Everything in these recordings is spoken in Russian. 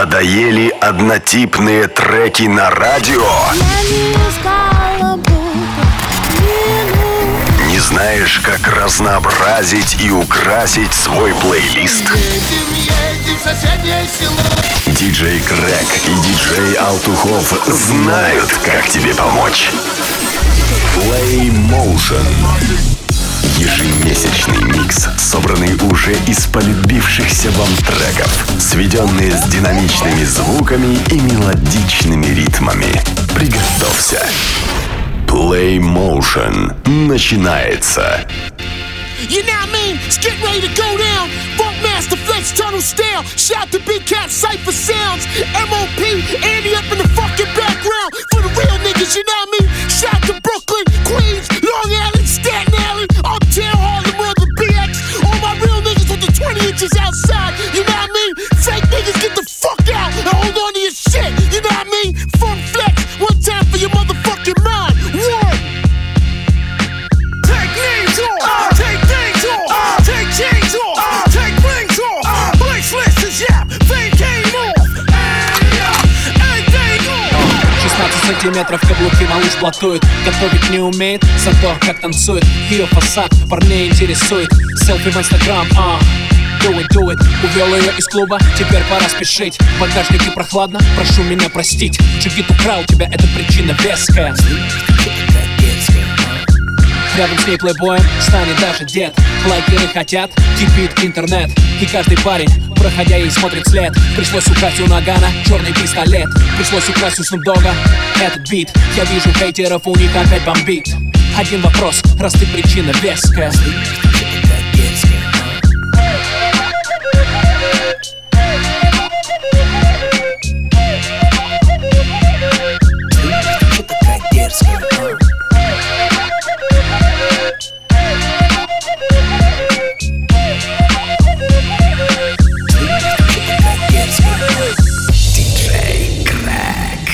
Надоели однотипные треки на радио? Не знаешь, как разнообразить и украсить свой плейлист? Диджей Крэк и диджей Алтухов знают, как тебе помочь. Play Motion. Ежемесячный микс, собранный уже из полюбившихся вам треков, сведенные с динамичными звуками и мелодичными ритмами. Приготовься. Play Motion начинается. You know what I mean? It's getting ready to go down. Funkmaster Flex Tunnel Style. Shout to Big Cat Cypher Sounds. MOP, Andy up in the fucking background. For the real niggas, you know what I mean? Shout to Brooklyn, Queens, Long Island, Staten Island, блатует Готовить не умеет, зато как танцует. Ее фасад парней интересует. Селфи в инстаграм, а. Do it, do it. Увел ее из клуба, теперь пора спешить. В багажнике прохладно, прошу меня простить. Джигит украл тебя, это причина веская. Рядом с ней плейбоем станет даже дед. Лайкеры хотят, кипит интернет. И каждый парень, проходя ей смотрит след. Пришлось украсть у Нагана черный пистолет. Пришлось украсть у Снупдога этот бит. Я вижу хейтеров, у них опять бомбит. Один вопрос, раз ты причина веская DJ Crack.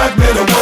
black metal.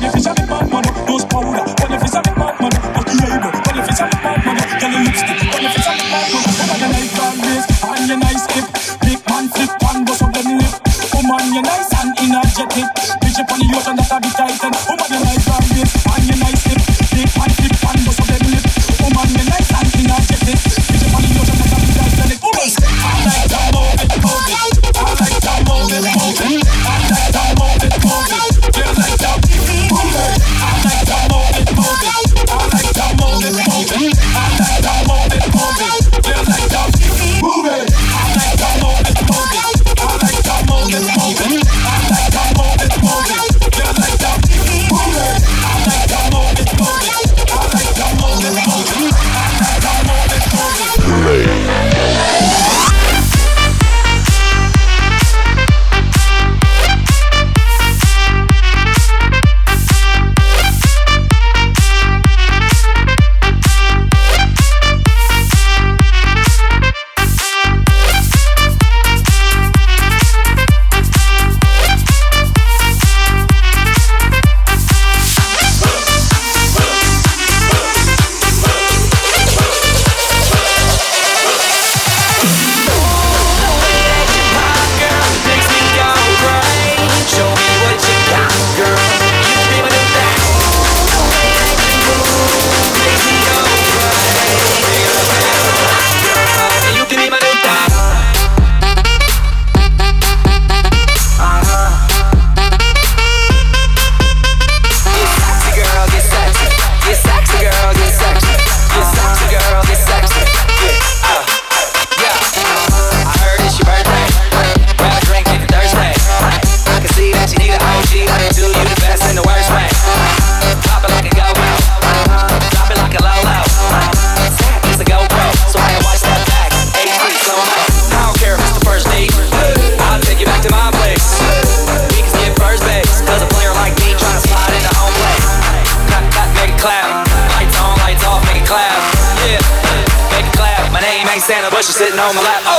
politician. Sitting on my lap.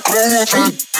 Thank you.